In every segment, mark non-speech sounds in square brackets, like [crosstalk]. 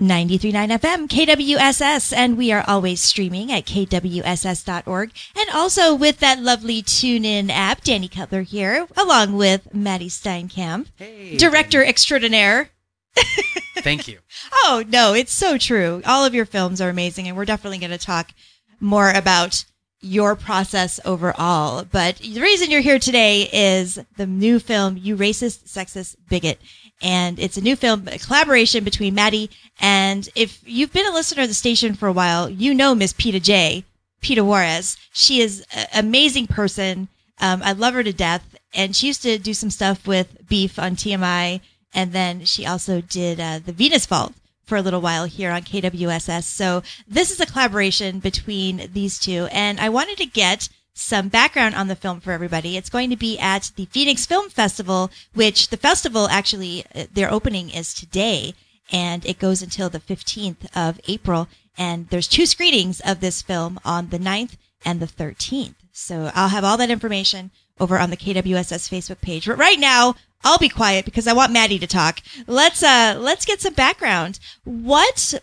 93.9 FM, KWSS, and we are always streaming at kwss.org. And also with that lovely TuneIn app, Danny Cutler here, along with Matty Steinkamp, Hey, director extraordinaire. [laughs] Thank you. Oh, no, it's so true. All of your films are amazing, and we're definitely going to talk more about your process overall. But the reason you're here today is the new film, You Racist, Sexist, Bigot. And it's a new film, a collaboration between Matty and if you've been a listener of the station for a while, you know Miss Pita J, Pita Juarez. She is an amazing person. Um, I love her to death. And she used to do some stuff with Beef on TMI. And then she also did uh, the Venus Vault for a little while here on KWSS. So this is a collaboration between these two. And I wanted to get some background on the film for everybody. It's going to be at the Phoenix Film Festival, which the festival actually, uh, their opening is today and it goes until the 15th of April. And there's two screenings of this film on the 9th and the 13th. So I'll have all that information over on the KWSS Facebook page. But right now, I'll be quiet because I want Matty to talk. Let's uh let's get some background. What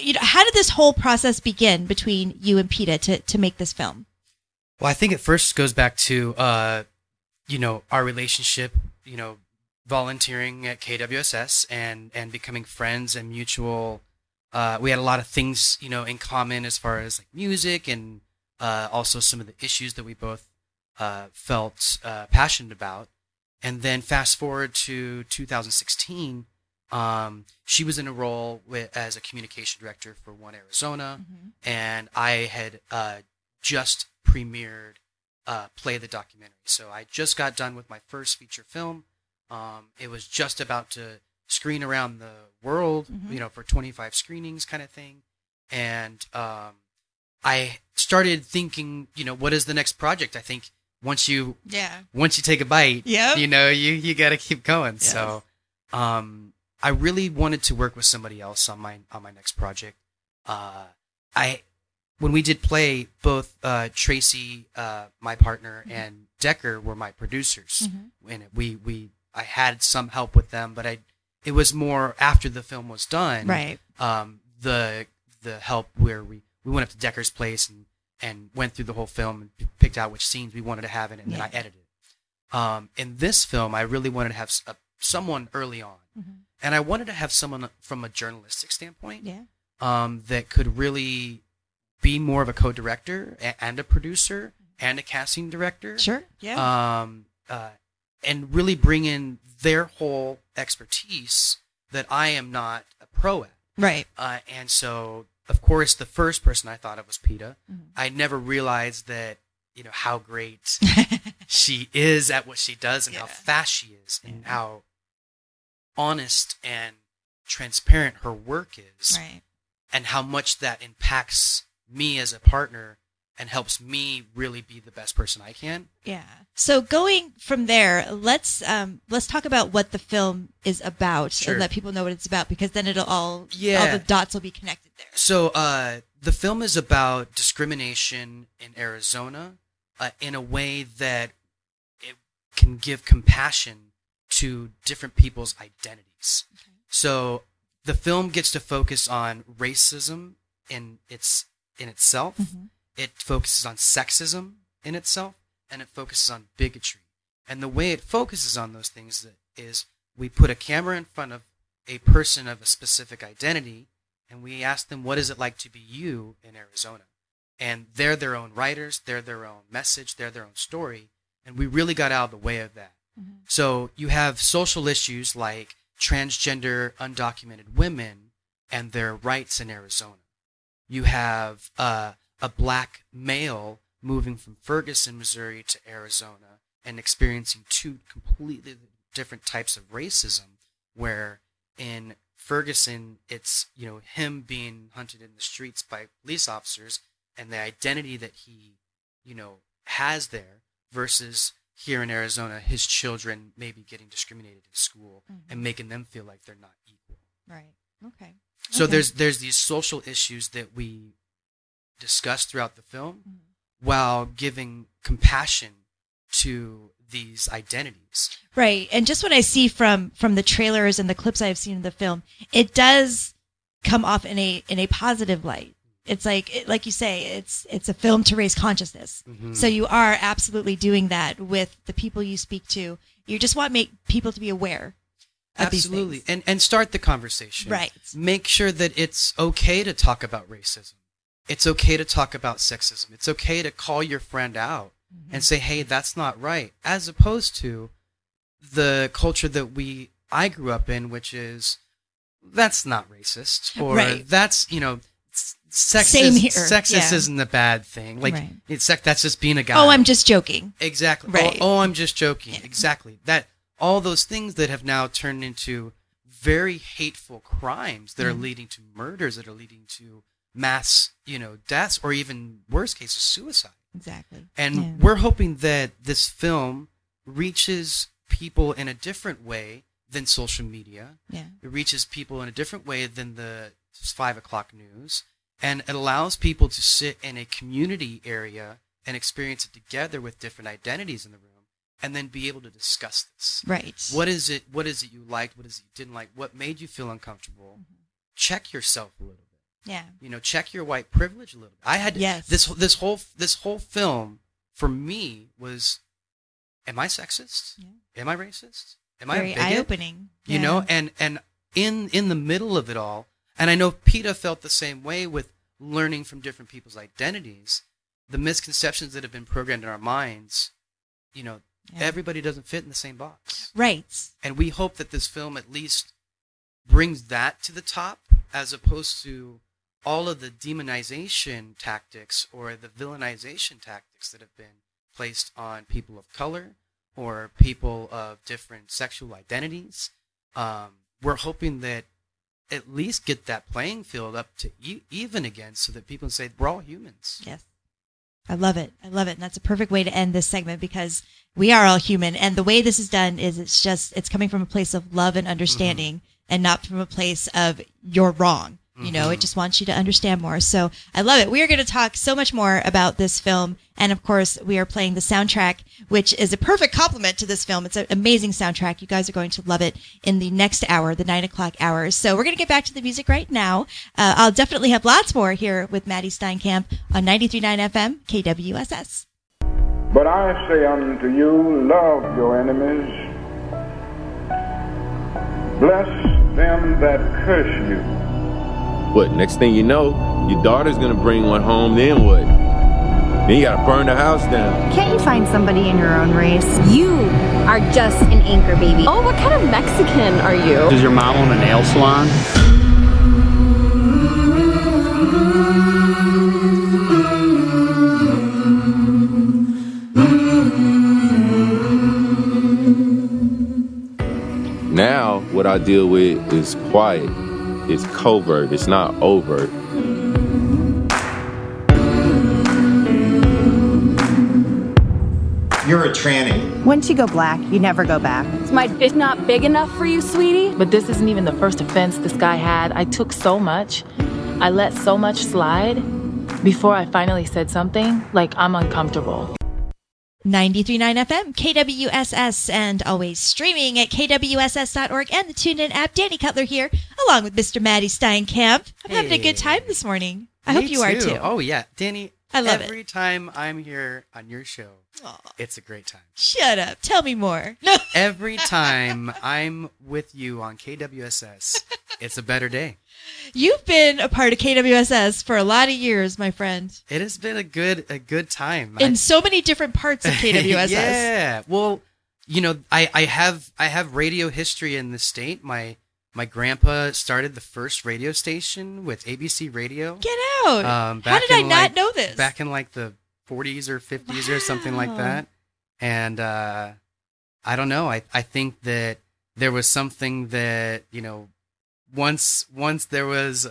you know, how did this whole process begin between you and Pita to to make this film? Well, I think it first goes back to, uh, you know, our relationship, you know, volunteering at KWSS and, and becoming friends and mutual. Uh, we had a lot of things, you know, in common as far as like music and uh, also some of the issues that we both uh, felt uh, passionate about. And then fast forward to 2016, um, she was in a role with, as a communication director for One Arizona, and I had uh, just premiered uh, Play the documentary. So I just got done with my first feature film. Um, it was just about to screen around the world, Mhm. you know, for 25 screenings kind of thing. And um, I started thinking, you know, what is the next project? I think once you Yeah. once you take a bite, Yep. you know, you you got to keep going. So, um, I really wanted to work with somebody else on my on my next project. Uh, I when we did play, both uh, Tracy, uh, my partner, and Decker were my producers. Mhm. And we we I had some help with them, but I it was more after the film was done. Right. Um, the the help where we we went up to Decker's place and and went through the whole film and p- picked out which scenes we wanted to have in it, and Yeah. then I edited. Um, in this film, I really wanted to have a, someone early on, Mhm. and I wanted to have someone from a journalistic standpoint Yeah. um, that could really be more of a co-director and a producer and a casting director. Sure. Yeah. Um, uh, and really bring in their whole expertise that I am not a pro at. right. Uh, and so, of course, the first person I thought of was Pita. Mhm. I never realized that, you know, how great [laughs] she is at what she does and how fast she is and Yeah. how honest and transparent her work is right. and how much that impacts me as a partner and helps me really be the best person I can. Yeah. So going from there, let's um let's talk about what the film is about Sure. and let people know what it's about because then it'll all yeah. all the dots will be connected there. So, uh, the film is about discrimination in Arizona uh, in a way that it can give compassion to different people's identities. So, the film gets to focus on racism in its in itself. Mhm. It focuses on sexism in itself, and it focuses on bigotry. And the way it focuses on those things is we put a camera in front of a person of a specific identity and we ask them what is it like to be you in Arizona. And they're their own writers, they're their own message, they're their own story, and we really got out of the way of that. Mhm. So you have social issues like transgender undocumented women and their rights in Arizona. You have uh, a black male moving from Ferguson, Missouri to Arizona and experiencing two completely different types of racism where in Ferguson it's you know him being hunted in the streets by police officers and the identity that he you know has there versus here in Arizona his children maybe getting discriminated in school Mhm. and making them feel like they're not equal. Right. Okay. So Okay. there's there's these social issues that we discuss throughout the film Mhm. while giving compassion to these identities. Right. And just what I see from from the trailers and the clips I've seen of the film, it does come off in a in a positive light. It's like it, like you say, it's it's a film to raise consciousness. Mhm. So you are absolutely doing that with the people you speak to. You just want make people to be aware Absolutely. And and start the conversation. Right. Make sure that it's okay to talk about racism. It's okay to talk about sexism. It's okay to call your friend out Mm-hmm. and say, "Hey, that's not right." As opposed to the culture that we I grew up in, which is that's not racist or Right. that's, you know, sexist Same here, sexist yeah. isn't a bad thing. Like Right. it's that's just being a guy. Oh, I'm just joking. Exactly. Right. Oh, oh, I'm just joking. Yeah. Exactly. That all those things that have now turned into very hateful crimes that are Mhm. leading to murders, that are leading to mass, you know, deaths, or even worst cases, suicide. Exactly. And Yeah. we're hoping that this film reaches people in a different way than social media. Yeah. It reaches people in a different way than the five o'clock news. And it allows people to sit in a community area and experience it together with different identities in the room and then be able to discuss this. Right. What is it what is it you liked? What is it you didn't like? What made you feel uncomfortable? Mm-hmm. Check yourself a little bit. Yeah. You know, check your white privilege a little bit. I had Yes. this this whole this whole film for me was am I sexist? Yeah. Am I racist? Am I a Very bigot? eye opening. you know and and in in the middle of it all and i know Pita felt the same way with learning from different people's identities the misconceptions that have been programmed in our minds you know Yeah. everybody doesn't fit in the same box Right. and we hope that this film at least brings that to the top as opposed to all of the demonization tactics or the villainization tactics that have been placed on people of color or people of different sexual identities. Um, we're hoping that at least get that playing field up to e- even again so that people can say we're all humans. Yes. I love it. I love it. And that's a perfect way to end this segment because we are all human. And the way this is done is it's just, it's coming from a place of love and mm-hmm. understanding and not from a place of you're wrong. You know, it just wants you to understand more. So I love it. We are going to talk so much more about this film. And of course, we are playing the soundtrack, which is a perfect complement to this film. It's an amazing soundtrack. You guys are going to love it in the next hour, the nine o'clock hour. So we're going to get back to the music right now. Uh, I'll definitely have lots more here with Matty Steinkamp on 93.9 FM, KWSS. But I say unto you, love your enemies, bless them that curse you. What, next thing you know, your daughter's gonna bring one home, then what? Then you gotta burn the house down. Can't you find somebody in your own race? You are just an anchor baby. Oh, what kind of Mexican are you? Does your mom own a nail salon? Now, what I deal with is quiet. It's covert. It's not overt. You're a tranny. Once you go black, you never go back. Is my dick not big enough for you, sweetie? But this isn't even the first offense this guy had. I took so much. I let so much slide before I finally said something like I'm uncomfortable. 93.9 FM, KWSS, and always streaming at kwss.org and the TuneIn app. Danny Cutler here, along with Mr. Matty Steinkamp. I'm having a good time this morning. I Me hope you are too. Oh yeah, Danny. I love it. every time I'm here on your show, Aw. it's a great time. Shut up. Tell me more. No. Every [laughs] time I'm with you on KWSS, it's a better day. You've been a part of KWSS for a lot of years, my friend, It has been a good a good time. in I- so many different parts of KWSS. [laughs] yeah. Well, you know, I, I have I have radio history in the state. My my grandpa started the first radio station with ABC Radio. Get out. Um, How did I not like- know this? Back in like the 40s or 50s or something like that. And uh, I don't know. I, I think that there was something that, you know, once once there was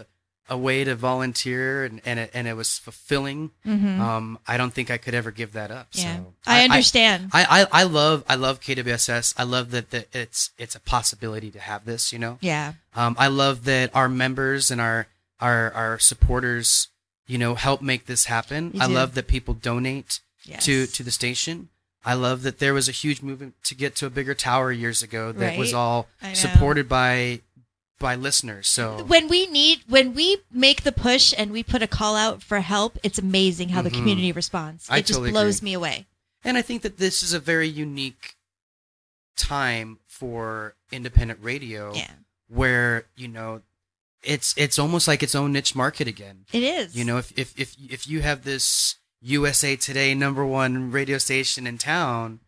a way to volunteer and, and, it, and it was fulfilling, Mhm. um, I don't think I could ever give that up. yeah. So I understand. I, I, I love I love KWSS. I love that, that it's it's a possibility to have this. You know, yeah. um, I love that our members and our our our supporters, you know, help make this happen. I love that people donate Yes. to to the station. I love that there was a huge movement to get to a bigger tower years ago that was all supported by by listeners. So when we need when we make the push and we put a call out for help, it's amazing how the Mhm. community responds. I it just totally blows agree. me away. And I think that this is a very unique time for independent radio Yeah. where, you know, it's it's almost like its own niche market again. It is. You know, if if if if you have this USA Today number one radio station in town,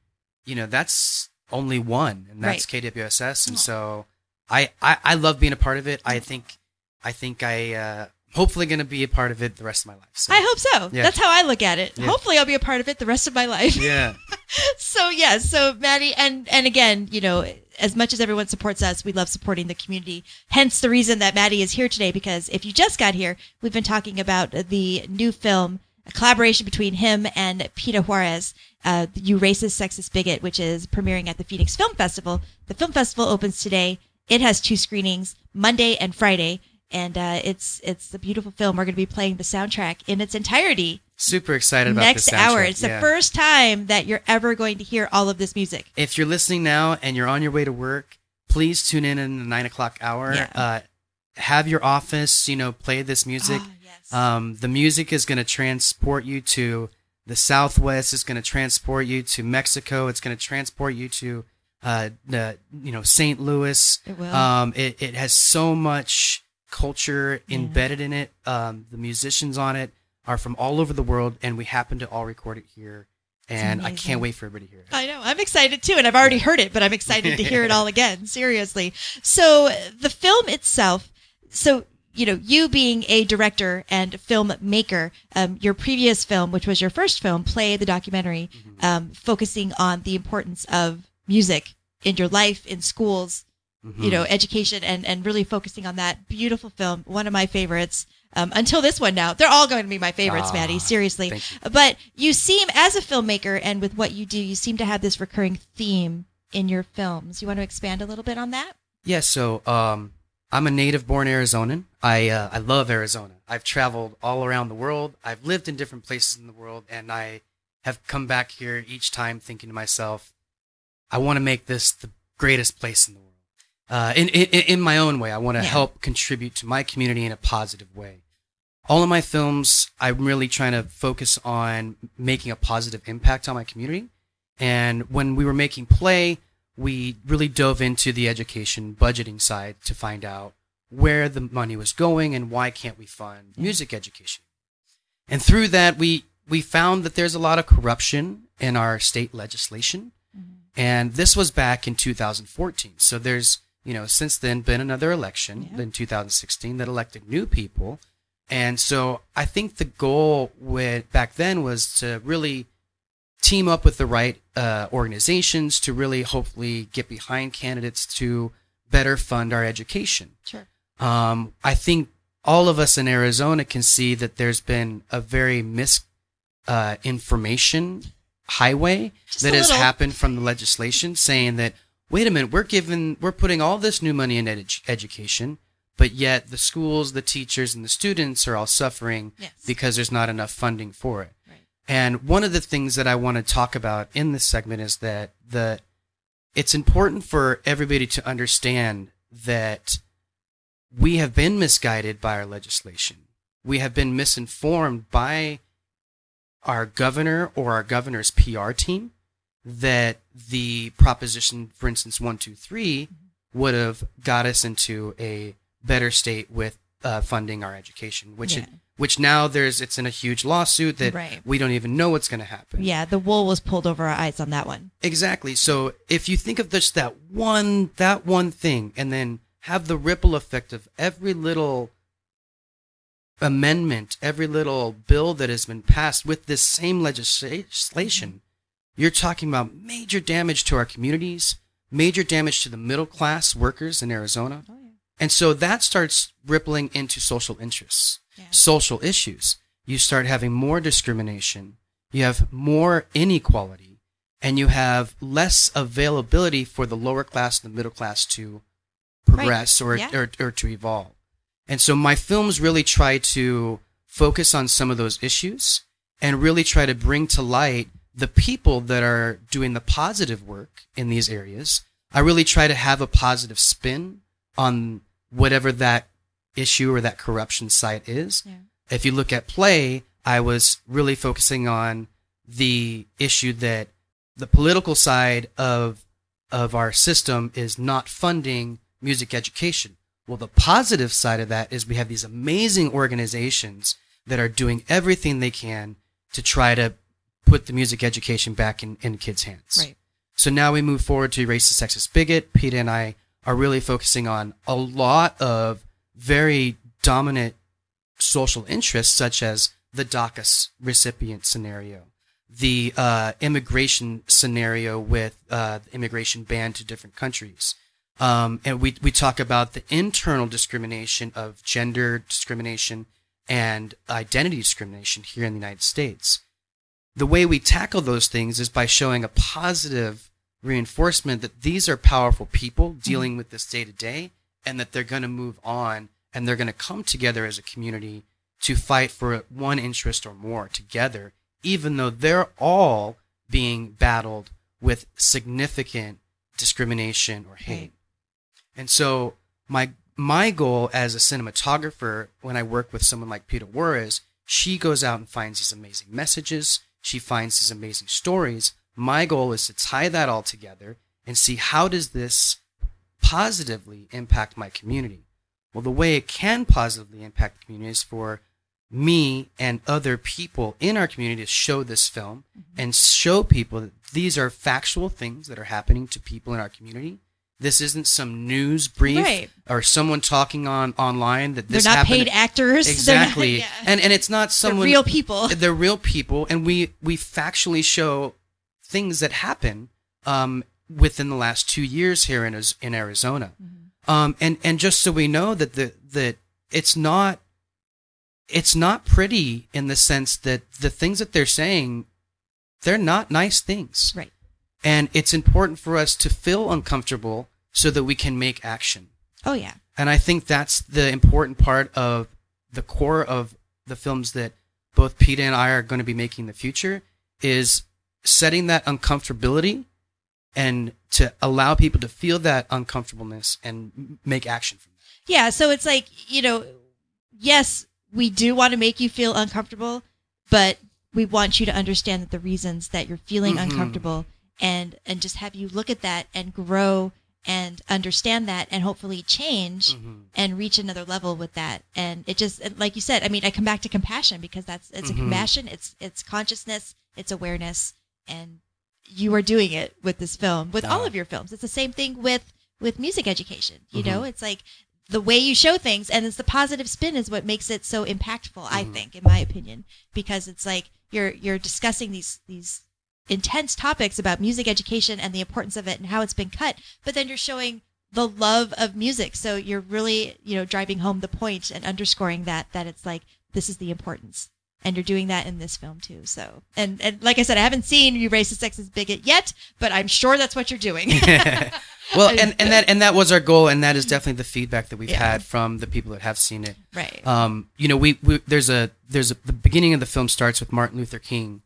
you know, that's only one and that's KWSS and Oh. so I, I I love being a part of it. I think I think I uh hopefully going to be a part of it the rest of my life. So. I hope so. Yeah. That's how I look at it. Yeah. Hopefully, I'll be a part of it the rest of my life. Yeah. [laughs] so yes, so Matty, and and again, you know, as much as everyone supports us, we love supporting the community. Hence the reason that Matty is here today. Because if you just got here, we've been talking about the new film, a collaboration between him and Pita Juarez, uh, "You Racist, Sexist Bigot," which is premiering at the Phoenix Film Festival. The film festival opens today. It has two screenings, Monday and Friday. And uh, it's it's a beautiful film. We're going to be playing the soundtrack in its entirety Super excited about next hour. It's the first time that you're ever going to hear all of this music. if you're listening now and you're on your way to work, please tune in in the nine o'clock hour. Yeah. Uh, have your office, you know, play this music. Ah, yes. Um, the music is going to transport you to the Southwest. It's going to transport you to Mexico. It's going to transport you to, uh, the, you know, St. Louis. It will. Um, it, it has so much culture embedded in it. Um, the musicians on it are from all over the world, and we happen to all record it here. And I can't wait for everybody to hear it. I know. I'm excited too, and I've already heard it, but I'm excited to hear it [laughs] all again. Seriously. So the film itself. So you know, you being a director and filmmaker, um, your previous film, which was your first film, play the documentary, Mm-hmm. um, focusing on the importance of music in your life, in schools, Mm-hmm. you know, education, and and really focusing on that beautiful film. One of my favorites. Um, until this one now, they're all going to be my favorites, Ah, Matty. Seriously, you. but you seem, as a filmmaker and with what you do, you seem to have this recurring theme in your films. You want to expand a little bit on that? Yeah, so um, I'm a native born Arizonan. I uh, I love Arizona. I've traveled all around the world. I've lived in different places in the world, and I have come back here each time thinking to myself, I want to make this the greatest place in the world. Uh, in, in in my own way, I want to Yeah. help contribute to my community in a positive way. All of my films, I'm really trying to focus on making a positive impact on my community. And when we were making play, we really dove into the education budgeting side to find out where the money was going and why can't we fund music education. And through that, we we found that there's a lot of corruption in our state legislation. And this was back in 2014. So there's, you know, since then been another election Yeah. in 2016 that elected new people. And so I think the goal with back then was to really team up with the right uh, organizations to really hopefully get behind candidates to better fund our education. Sure. Um, I think all of us in Arizona can see that there's been a very misinformation uh, information highway Just that has happened from the legislation saying that wait a minute we're giving we're putting all this new money in edu- education but yet the schools the teachers and the students are all suffering Yes. because there's not enough funding for it Right. and one of the things that I want to talk about in this segment is that the it's important for everybody to understand that we have been misguided by our legislation. We have been misinformed by our governor or our governor's PR team that the proposition, for instance, 123 would have got us into a better state with uh, funding our education, which it, which now there's it's in a huge lawsuit that Right. we don't even know what's going to happen. Yeah, the wool was pulled over our eyes on that one. Exactly. So if you think of just that one that one thing and then have the ripple effect of every little amendment, every little bill that has been passed with this same legislation, you're talking about major damage to our communities, major damage to the middle class workers in Arizona. Oh, and so that starts rippling into social interests, Yeah. social issues. You start having more discrimination. You have more inequality and you have less availability for the lower class and the middle class to progress or, Yeah. or, or to evolve. And so my films really try to focus on some of those issues and really try to bring to light the people that are doing the positive work in these areas. I really try to have a positive spin on whatever that issue or that corruption site is. Yeah. If you look at play, I was really focusing on the issue that the political side of of our system is not funding music education. Well, the positive side of that is we have these amazing organizations that are doing everything they can to try to put the music education back in, in kids' hands. Right. So now we move forward to racist, sexist, bigot. Pita and I are really focusing on a lot of very dominant social interests, such as the DACA recipient scenario, the uh, immigration scenario with uh, immigration ban to different countries. Um, and we, we talk about the internal discrimination of gender discrimination and identity discrimination here in the United States. The way we tackle those things is by showing a positive reinforcement that these are powerful people dealing with this day to day and that they're going to move on and they're going to come together as a community to fight for one interest or more together, even though they're all being battled with significant discrimination or hate. Right. And so my my goal as a cinematographer when I work with someone like Pita Juarez, she goes out and finds these amazing messages, she finds these amazing stories. My goal is to tie that all together and see how does this positively impact my community. Well, the way it can positively impact the community is for me and other people in our community to show this film mm-hmm. and show people that these are factual things that are happening to people in our community. This isn't some news brief Right. or someone talking on online that They're this not happened. paid actors. [laughs] They're not- Exactly, yeah. and and it's not They're someone real people. [laughs] they're real people, and we we factually show things that happen um, within the last two years here in in Arizona, Mm-hmm. um, and and just so we know that the that it's not it's not pretty in the sense that the things that they're saying they're not nice things, Right. and it's important for us to feel uncomfortable so that we can make action. Oh yeah. And I think that's the important part of the core of the films that both Pita and I are going to be making in the future is setting that uncomfortability and to allow people to feel that uncomfortableness and make action from that. Yeah, so it's like, you know, yes, we do want to make you feel uncomfortable, but we want you to understand that the reasons that you're feeling Mhm. uncomfortable and and just have you look at that and grow and understand that and hopefully change Mhm. and reach another level with that. And it just like you said, I mean, I come back to compassion because that's it's Mhm. a compassion, it's it's consciousness, it's awareness and you are doing it with this film, with all of your films. It's the same thing with with music education. You Mm-hmm. know, it's like the way you show things and it's the positive spin is what makes it so impactful, I Mm-hmm. think, in my opinion. Because it's like you're you're discussing these these intense topics about music education and the importance of it and how it's been cut, but then you're showing the love of music. So you're really, you know, driving home the point and underscoring that that it's like this is the importance. And you're doing that in this film too. So and, and like I said, I haven't seen you racist sexist bigot yet, but I'm sure that's what you're doing. [laughs] [laughs] Well, and, and that and that was our goal, and that is definitely the feedback that we've Yeah. had from the people that have seen it. right. Um, you know, we, we there's a there's a the beginning of the film starts with Martin Luther King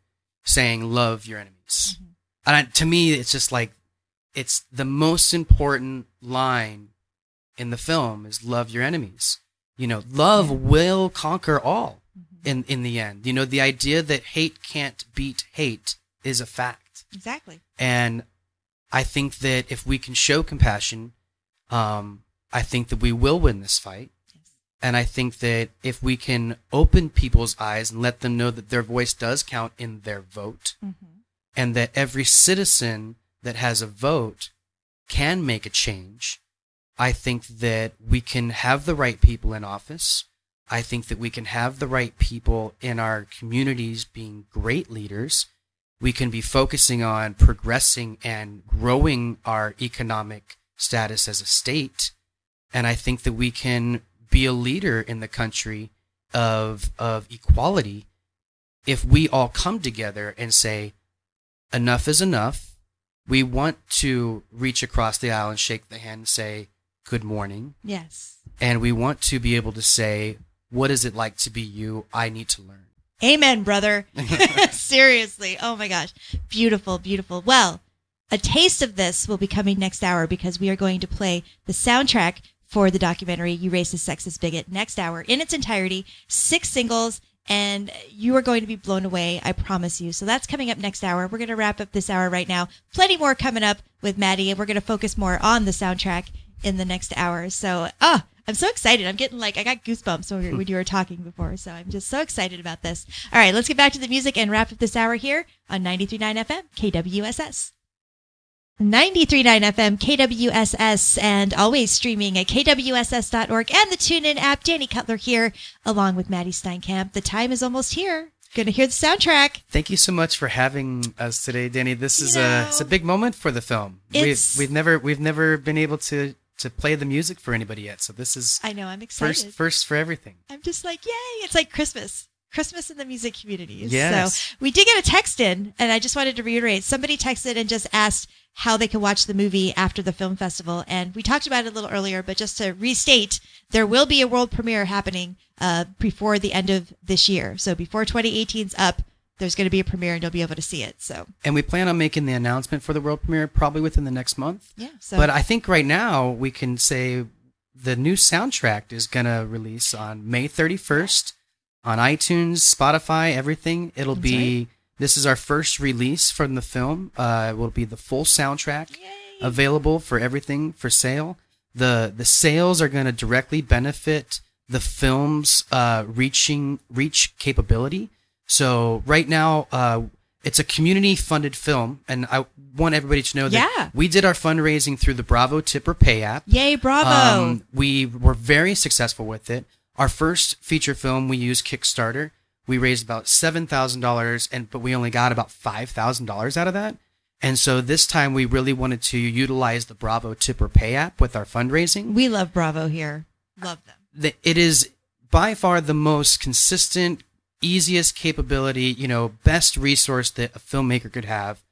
saying, "Love your enemies," and I, to me, it's just like it's the most important line in the film is "Love your enemies." You know, love will conquer all in in the end. You know, the idea that hate can't beat hate is a fact. exactly. And I think that if we can show compassion, um, I think that we will win this fight. And I think that if we can open people's eyes and let them know that their voice does count in their vote, mm-hmm. and that every citizen that has a vote can make a change, I think that we can have the right people in office. I think that we can have the right people in our communities being great leaders. We can be focusing on progressing and growing our economic status as a state. And I think that we can be a leader in the country of, of equality if we all come together and say, enough is enough. We want to reach across the aisle and shake the hand and say, good morning. Yes. And we want to be able to say, what is it like to be you? I need to learn. Amen, brother. [laughs] [laughs] Seriously. Oh my gosh. Beautiful, beautiful. Well, a taste of this will be coming next hour because we are going to play the soundtrack for the documentary You Racist Sexist Bigot next hour in its entirety, six singles, and you are going to be blown away, I promise you. So that's coming up next hour. We're going to wrap up this hour right now. Plenty more coming up with Matty, and we're going to focus more on the soundtrack in the next hour. So, ah, I'm so excited. I'm getting like, I got goosebumps when, when you were talking before. So I'm just so excited about this. All right, let's get back to the music and wrap up this hour here on 93.9 FM, KWSS. 93.9 FM, KWSS, and always streaming at kwss.org and the TuneIn app. Danny Cutler here, along with Matty Steinkamp. The time is almost here. Gonna hear the soundtrack. Thank you so much for having us today, Danny. This You is know, a it's a big moment for the film. We've we've never we've never been able to to play the music for anybody yet, so this is I know, I'm excited. first first for everything. I'm just like, yay! It's like Christmas. Christmas in the music community. Yes. So we did get a text in, and I just wanted to reiterate. Somebody texted and just asked how they can watch the movie after the film festival, and we talked about it a little earlier. But just to restate, there will be a world premiere happening uh, before the end of this year. So before 2018's up, there's going to be a premiere, and you'll be able to see it. So And we plan on making the announcement for the world premiere probably within the next month. yeah. So But I think right now we can say the new soundtrack is gonna release on May 31st on iTunes, Spotify, everything. It'll That's be this is our first release from the film. Uh, it will be the full soundtrack available for everything for sale. The the sales are going to directly benefit the film's uh, reaching reach capability. So right now, uh, it's a community funded film, and I want everybody to know that Yeah. we did our fundraising through the Bravo Tipper Pay app. yay, bravo! Um, we were very successful with it. Our first feature film, we used Kickstarter. We raised about seven thousand dollars, and but we only got about five thousand dollars out of that. And so this time, we really wanted to utilize the Bravo Tipper Pay app with our fundraising. we love Bravo here. Love them. It is by far the most consistent, easiest capability, you know, best resource that a filmmaker could have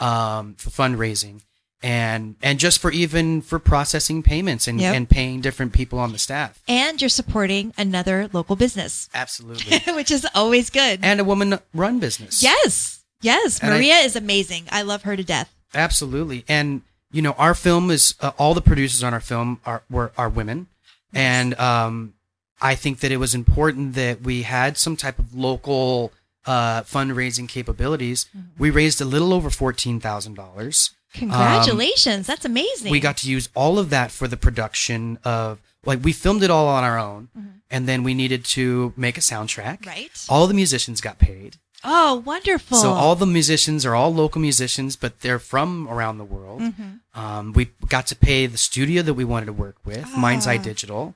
um, for fundraising and and just for even for processing payments and, yep. and paying different people on the staff. And you're supporting another local business. Absolutely. [laughs] Which is always good. And a woman run business. Yes. Yes. And maria I, is amazing. I love her to death. Absolutely. And you know our film is uh, all the producers on our film are were are women. And um i think that it was important that we had some type of local uh, fundraising capabilities. Mm-hmm. we raised a little over $14000 Congratulations. Um, That's amazing. We got to use all of that for the production of like we filmed it all on our own mm-hmm. and then we needed to make a soundtrack. Right. All the musicians got paid. Oh, wonderful. So all the musicians are all local musicians, but they're from around the world. Mm-hmm. Um, we got to pay the studio that we wanted to work with, oh. Mind's Eye ah. Digital.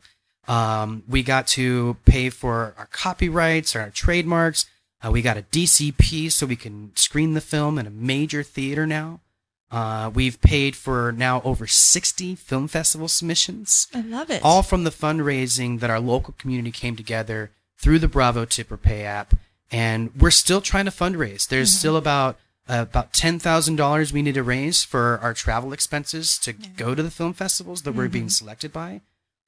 Um, we got to pay for our copyrights, our trademarks. Uh, we got a DCP so we can screen the film in a major theater now. Uh, we've paid for now over 60 film festival submissions I love it. all from the fundraising that our local community came together through the Bravo Tipper Pay app, and we're still trying to fundraise. There's Mm-hmm. still about uh, about ten thousand dollars we need to raise for our travel expenses to go to the film festivals that we're Mm-hmm. being selected by.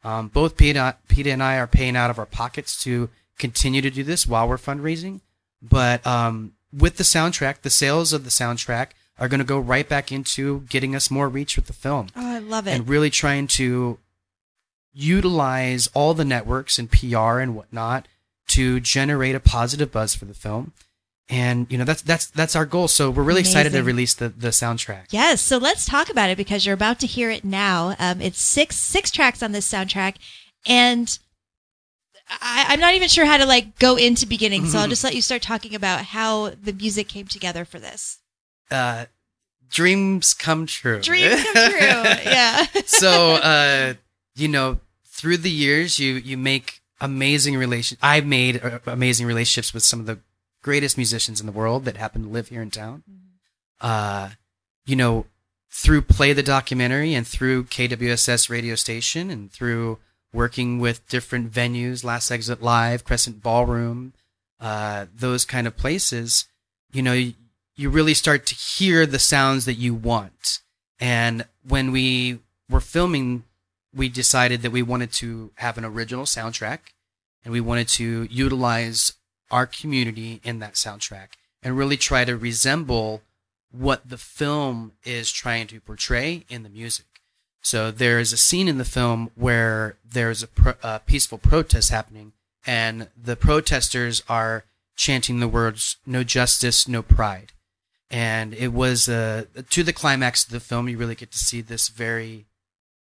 Um, both Pita, Pita and I are paying out of our pockets to continue to do this while we're fundraising. But um, with the soundtrack, the sales of the soundtrack are going to go right back into getting us more reach with the film oh, I love it. and really trying to utilize all the networks and PR and whatnot to generate a positive buzz for the film. And you know that's that's that's our goal. So we're really excited to release the the soundtrack. yes. So let's talk about it because you're about to hear it now. Um, it's six six tracks on this soundtrack, and I, I'm not even sure how to like go into beginning. So I'll [laughs] just let you start talking about how the music came together for this. Uh, dreams come true. Dreams come true. [laughs] Yeah. so uh, you know, through the years, you you make amazing relation. I've made uh, amazing relationships with some of the greatest musicians in the world that happen to live here in town. Uh, you know, through play the documentary and through KWSS radio station and through working with different venues, Last Exit Live, Crescent Ballroom, uh, those kind of places, you know, you, really start to hear the sounds that you want. And when we were filming, we decided that we wanted to have an original soundtrack and we wanted to utilize our community in that soundtrack and really try to resemble what the film is trying to portray in the music. So there is a scene in the film where there's a, pro- a peaceful protest happening, and the protesters are chanting the words "No justice, no pride." And it was uh, to the climax of the film. You really get to see this very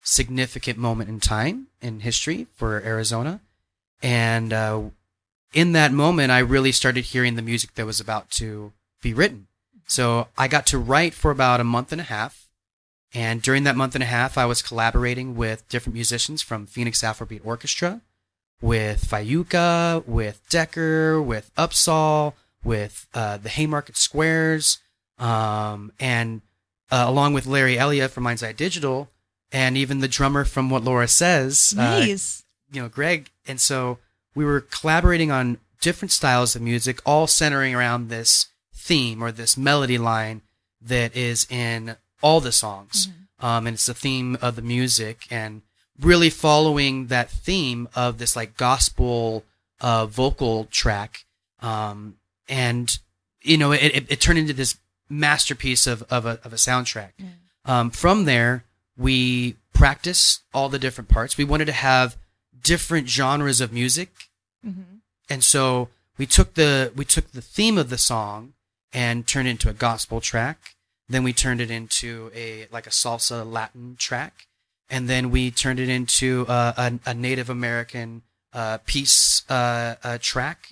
significant moment in time in history for Arizona, and uh, in that moment, I really started hearing the music that was about to be written. So I got to write for about a month and a half. And during that month and a half, I was collaborating with different musicians from Phoenix Afrobeat Orchestra, with Fayuca, with Decker, with Upsall, with uh, the Haymarket Squares, um, and uh, along with Larry Elliott from Mind's Eye Digital, and even the drummer from What Laura Says, uh, Nice. you know, Greg. And so we were collaborating on different styles of music, all centering around this theme or this melody line that is in all the songs. Um, and it's the theme of the music and really following that theme of this like gospel uh, vocal track. Um, and, you know, it, it, it turned into this masterpiece of, of, a, of a soundtrack. Um, from there, we practiced all the different parts. We wanted to have different genres of music. And so we took the we took the theme of the song and turned it into a gospel track. Then we turned it into a like a salsa latin track. And then we turned it into uh, a, a native american uh, peace uh, uh, track.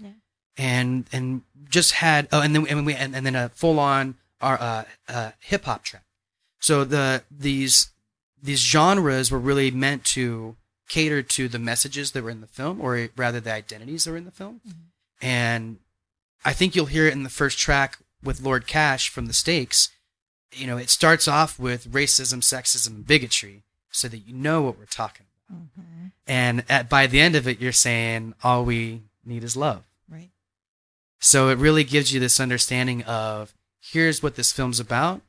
And and just had oh, and then and, we, and, and then a full on our uh, uh, hip hop track so the these these genres were really meant to cater to the messages that were in the film, or rather the identities that were in the film. And I think you'll hear it in the first track with Lord Cash from the Stakes. You know, it starts off with racism, sexism, and bigotry, so that you know what we're talking about. And at, by the end of it, you're saying all we need is love. Right. So it really gives you this understanding of here's what this film's about,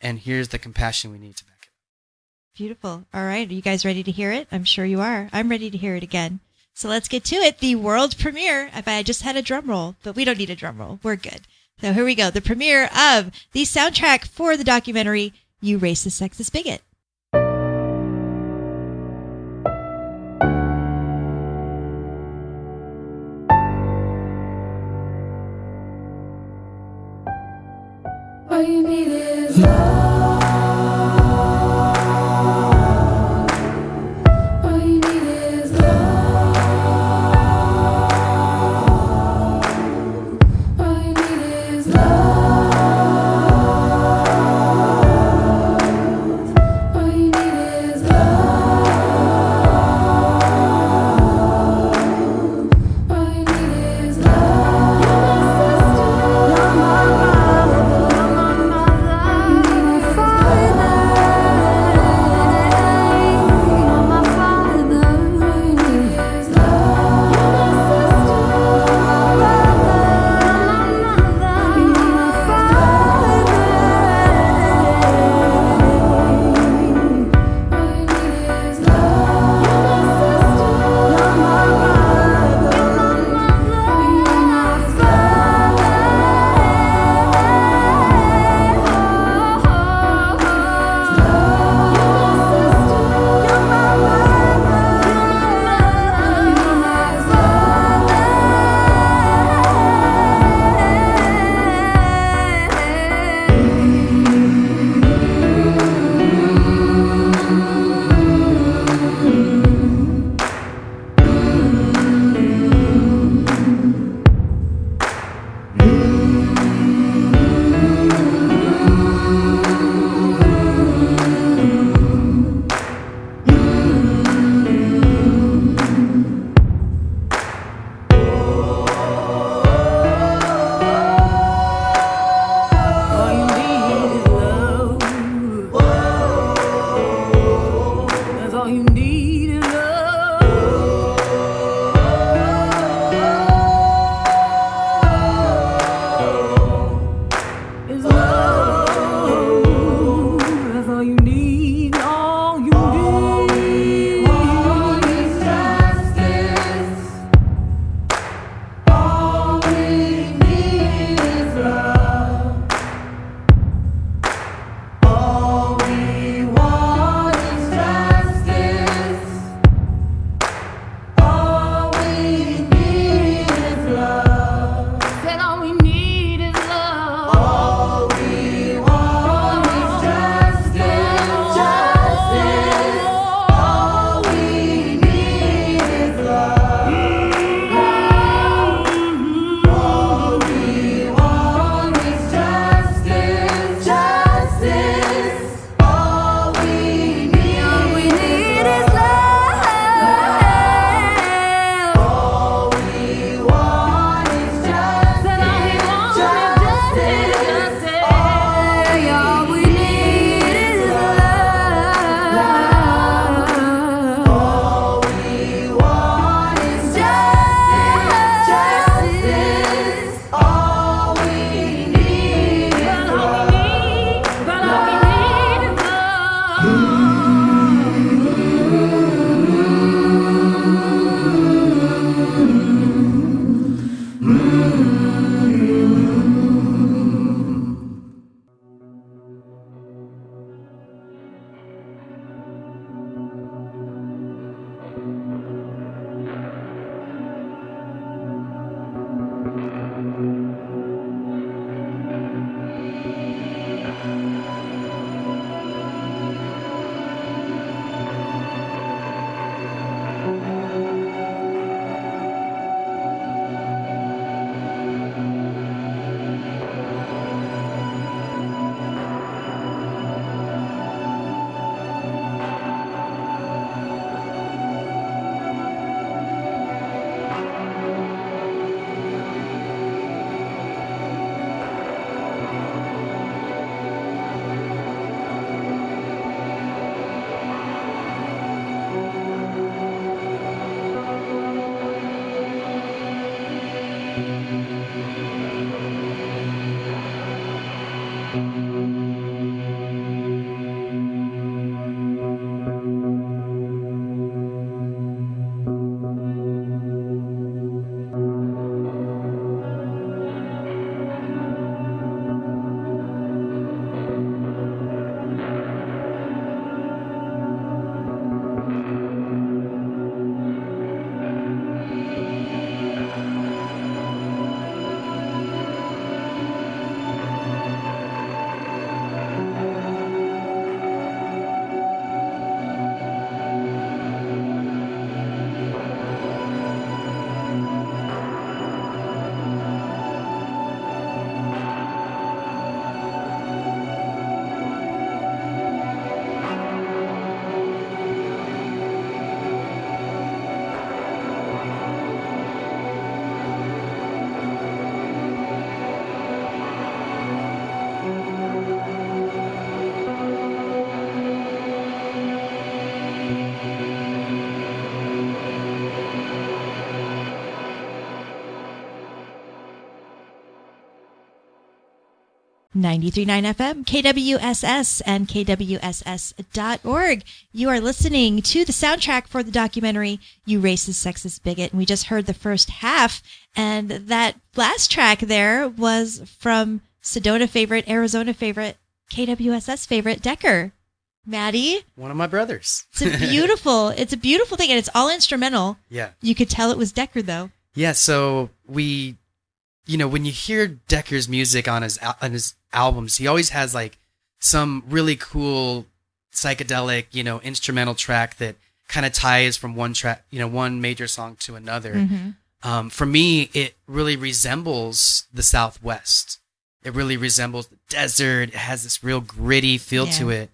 and here's the compassion we need to back it. up. Beautiful. All right. Are you guys ready to hear it? I'm sure you are. I'm ready to hear it again. So let's get to it. The world premiere. If I just had a drum roll, but we don't need a drum roll. We're good. So here we go. The premiere of the soundtrack for the documentary You Racist Sexist Bigot. 93.9 FM, KWSS, and KWSS.org. You are listening to the soundtrack for the documentary You Racist Sexist Bigot. And we just heard the first half. And that last track there was from Sedona favorite, Arizona favorite, KWSS favorite, Decker. Matty, One of my brothers. [laughs] it's a beautiful, it's a beautiful thing. And it's all instrumental. Yeah. You could tell it was Decker though. Yeah, so we, you know, when you hear Decker's music on his on his albums, he always has like some really cool psychedelic, you know, instrumental track that kind of ties from one track, you know, one major song to another. Mhm. Um, for me, it really resembles the Southwest. It really resembles the desert. It has this real gritty feel to it.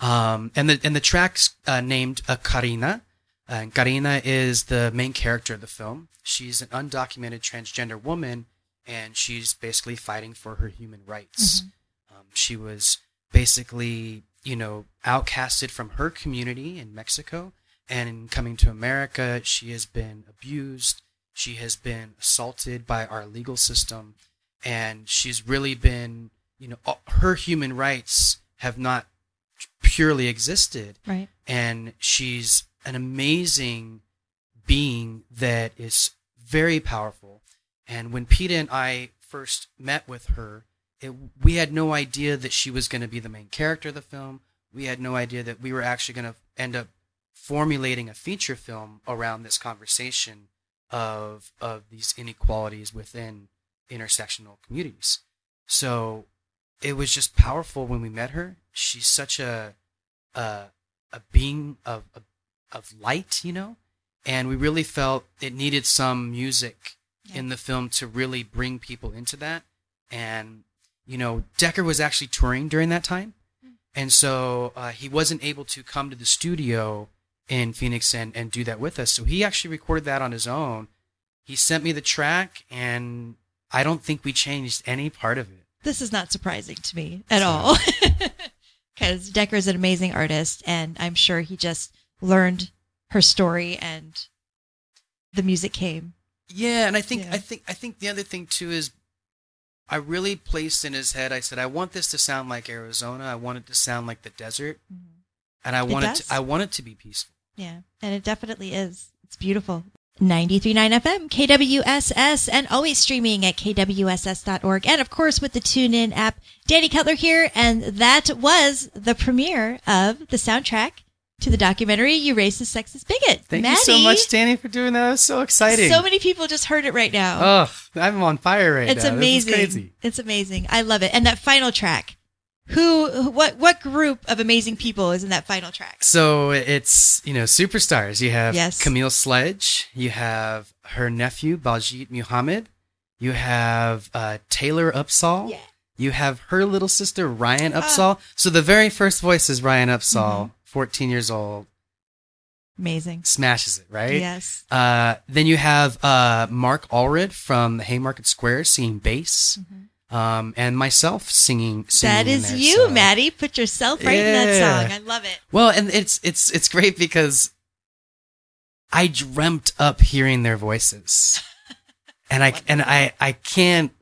Um, and the and the track's uh, named uh, Karina. And Karina is the main character of the film. She's an undocumented transgender woman, and she's basically fighting for her human rights. Um, she was basically, you know, outcasted from her community in Mexico, and in coming to America, she has been abused. She has been assaulted by our legal system, and she's really been, you know, all- her human rights have not purely existed Right. and she's an amazing being that is very powerful. And when Pita and I first met with her, it, we had no idea that she was going to be the main character of the film. We had no idea that we were actually going to end up formulating a feature film around this conversation of of these inequalities within intersectional communities. So it was just powerful when we met her. She's such a a, a being of, of of light, you know, and we really felt it needed some music in the film to really bring people into that. And you know, Decker was actually touring during that time, and so uh, he wasn't able to come to the studio in Phoenix and, and do that with us. So he actually recorded that on his own. He sent me the track, and I don't think we changed any part of it. This is not surprising to me at all. [laughs] Because Decker is an amazing artist, and I'm sure he just learned her story and the music came. Yeah, and I think Yeah. I think I think the other thing too is I really placed in his head. I said I want this to sound like Arizona. I want it to sound like the desert, mm-hmm. and I It want it. To, I want it to be peaceful. Yeah, and it definitely is. It's beautiful. 93.9 FM, KWSS, and always streaming at KWSS.org. And of course, with the TuneIn app. Danny Cutler here, and that was the premiere of the soundtrack to the documentary "You a Sexist Bigot." Thank Matty, you so much, Danny, for doing that. It was so exciting. So many people just heard it right now. Oh, I'm on fire right it's now. Is amazing. crazy. It's amazing. I love it. And that final track. Who? What? What group of amazing people is in that final track? So it's you know superstars. You have Yes. Camille Sledge. You have her nephew Baljit Muhammad. You have uh, Taylor Upsall. Yeah. You have her little sister Ryan Upsall. so the very first voice is Ryan Upsall, Mhm. 14 years old, Amazing. smashes it right. Yes. Uh, then you have uh, Mark Allred from the Haymarket Square singing bass, um, and myself singing. singing Mm-hmm. That is there, you, so- Matty. Put yourself right in that song. I love it. Well, and it's it's it's great because I dreamt up hearing their voices, [laughs] and I and I I can't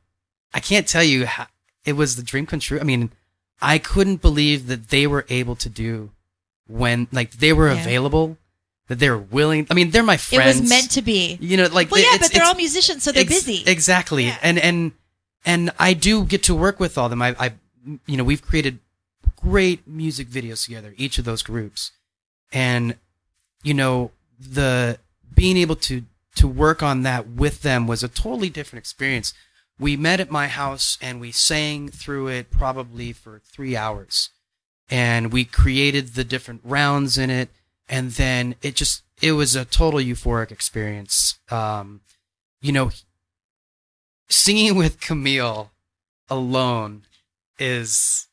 I can't tell you how it was the dream come true. I mean, I couldn't believe that they were able to do when like they were Yeah. available, that they were willing. I mean, they're my friends. It was meant to be. You know, like Well, yeah, but they're all musicians, so they're Ex- busy. Exactly. Yeah. And and and I do get to work with all them. I, I you know, we've created great music videos together, each of those groups. And you know, the being able to to work on that with them was a totally different experience. We met at my house and we sang through it probably for 3 hours. And we created the different rounds in it and then it just it was a total euphoric experience. Um you know, singing with Camille alone is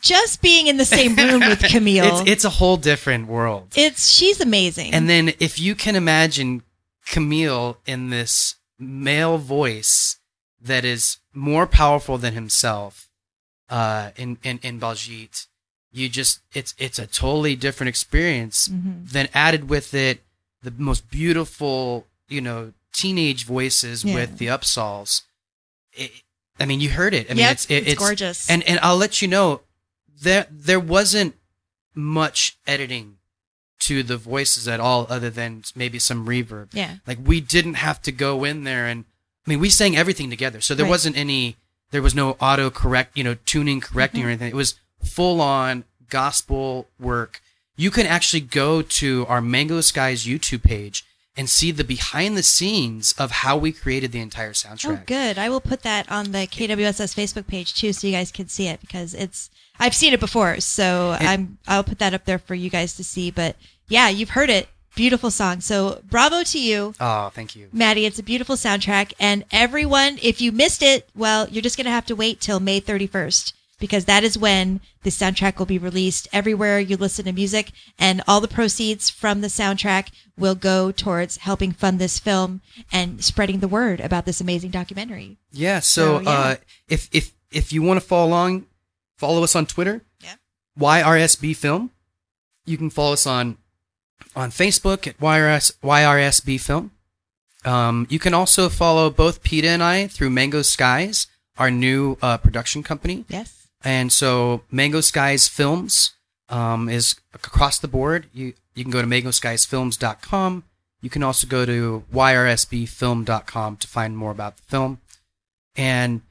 Just being in the same room with [laughs] Camille. it's it's a whole different world. It's she's amazing. And then if you can imagine Camille in this male voice that is more powerful than himself, uh, in in in Baljeet, you just it's it's a totally different experience. Mhm. Then added with it the most beautiful, you know, teenage voices Yeah. with the Upsalls. It, I mean, you heard it. I mean, Yep, it's it, it's gorgeous. And and I'll let you know there there wasn't much editing to the voices at all, other than maybe some reverb. Yeah. like we didn't have to go in there and I mean, we sang everything together, so there Right. wasn't any. There was no auto correct, you know, tuning correcting Mm-hmm. or anything. It was full on gospel work. You can actually go to our Mango Skies YouTube page and see the behind the scenes of how we created the entire soundtrack. Oh, good. I will put that on the KWSS Facebook page too, so you guys can see it because it's I've seen it before, so And- I'm I'll put that up there for you guys to see. But yeah, you've heard it. Beautiful song. So bravo to you, Oh, thank you. Matty. It's a beautiful soundtrack, and everyone, if you missed it, well, you're just gonna have to wait till May 31st because that is when the soundtrack will be released everywhere you listen to music, and all the proceeds from the soundtrack will go towards helping fund this film and spreading the word about this amazing documentary. Yeah. So, So, yeah. Uh, if if if you want to follow along, follow us on Twitter. Yeah. YRSB Film. You can follow us on on Facebook at YRS YRSB Film. Um, you can also follow both Pita and I through Mango Skies, our new uh, production company. Yes. And so Mango Skies Films um, is across the board. You you can go to mangoskiesfilms.com. You can also go to yrsbfilm.com to find more about the film. And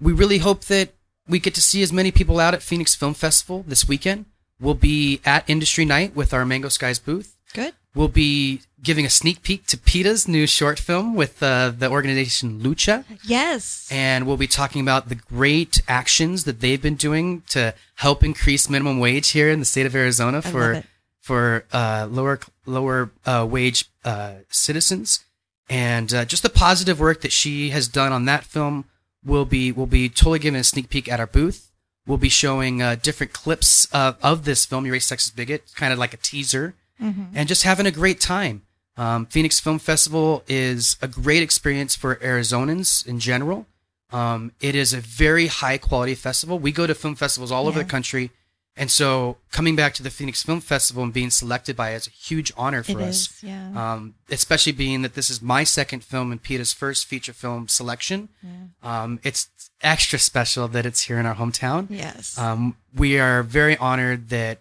we really hope that we get to see as many people out at Phoenix Film Festival this weekend. We'll be at Industry Night with our Mango Skies booth. Good. We'll be giving a sneak peek to Pita's new short film with uh, the organization Lucha Yes. and we'll be talking about the great actions that they've been doing to help increase minimum wage here in the state of Arizona for for uh, lower lower uh, wage uh, citizens, and uh, just the positive work that she has done on that film. We'll be we'll be totally giving a sneak peek at our booth. We'll be showing uh, different clips of, of this film, Racist Sexist Bigot, kind of like a teaser, and just having a great time. Um, Phoenix Film Festival is a great experience for Arizonans in general. Um, it is a very high quality festival. We go to film festivals all over the country. And so coming back to the Phoenix Film Festival and being selected by it is a huge honor for It us. is, yeah. Um, especially being that this is my second film and Pita's first feature film selection. Um, it's extra special that it's here in our hometown. Yes. Um, we are very honored that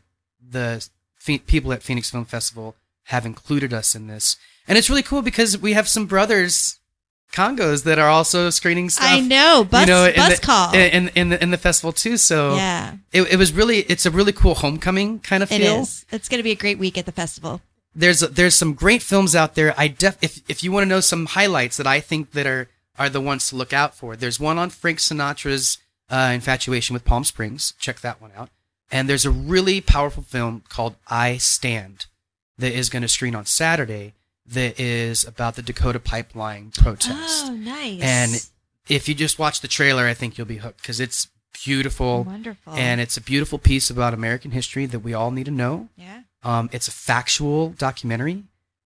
the People at Phoenix Film Festival have included us in this. And it's really cool because we have some brothers Congos that are also screening stuff. I know. Bus, you know, bus the, call. in, in the in the festival too. So yeah, it, it was really it's a really cool homecoming kind of it feel. is. It's going to be a great week at the festival. There's there's some great films out there. I def if if you want to know some highlights that I think that are are the ones to look out for. There's one on Frank Sinatra's uh, infatuation with Palm Springs. Check that one out. And there's a really powerful film called I Stand that is going to screen on Saturday. That is about the Dakota pipeline protest. Oh, nice. And if you just watch the trailer, I think you'll be hooked because it's beautiful. Wonderful. And it's a beautiful piece about American history that we all need to know. yeah, Um, it's a factual documentary,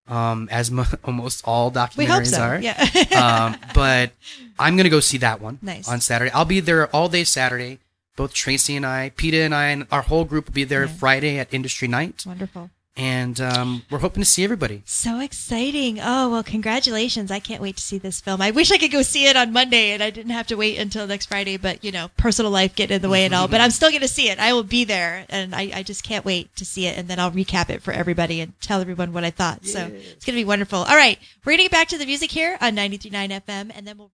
um, as mo- [laughs] almost all documentaries so. are. Yeah. um, but I'm gonna go see that one Nice. on Saturday. I'll be there all day Saturday. Both Tracy and I, Pita and I, and our whole group will be there Yeah. Friday at Industry Night, Wonderful. and um, we're hoping to see everybody. So exciting. Oh, well, congratulations. I can't wait to see this film. I wish I could go see it on Monday and I didn't have to wait until next Friday, but you know, personal life getting in the way and all. But I'm still going to see it. I will be there and I, I just can't wait to see it. And then I'll recap it for everybody and tell everyone what I thought. So it's going to be wonderful. All right. We're going to get back to the music here on 93.9 FM and then we'll.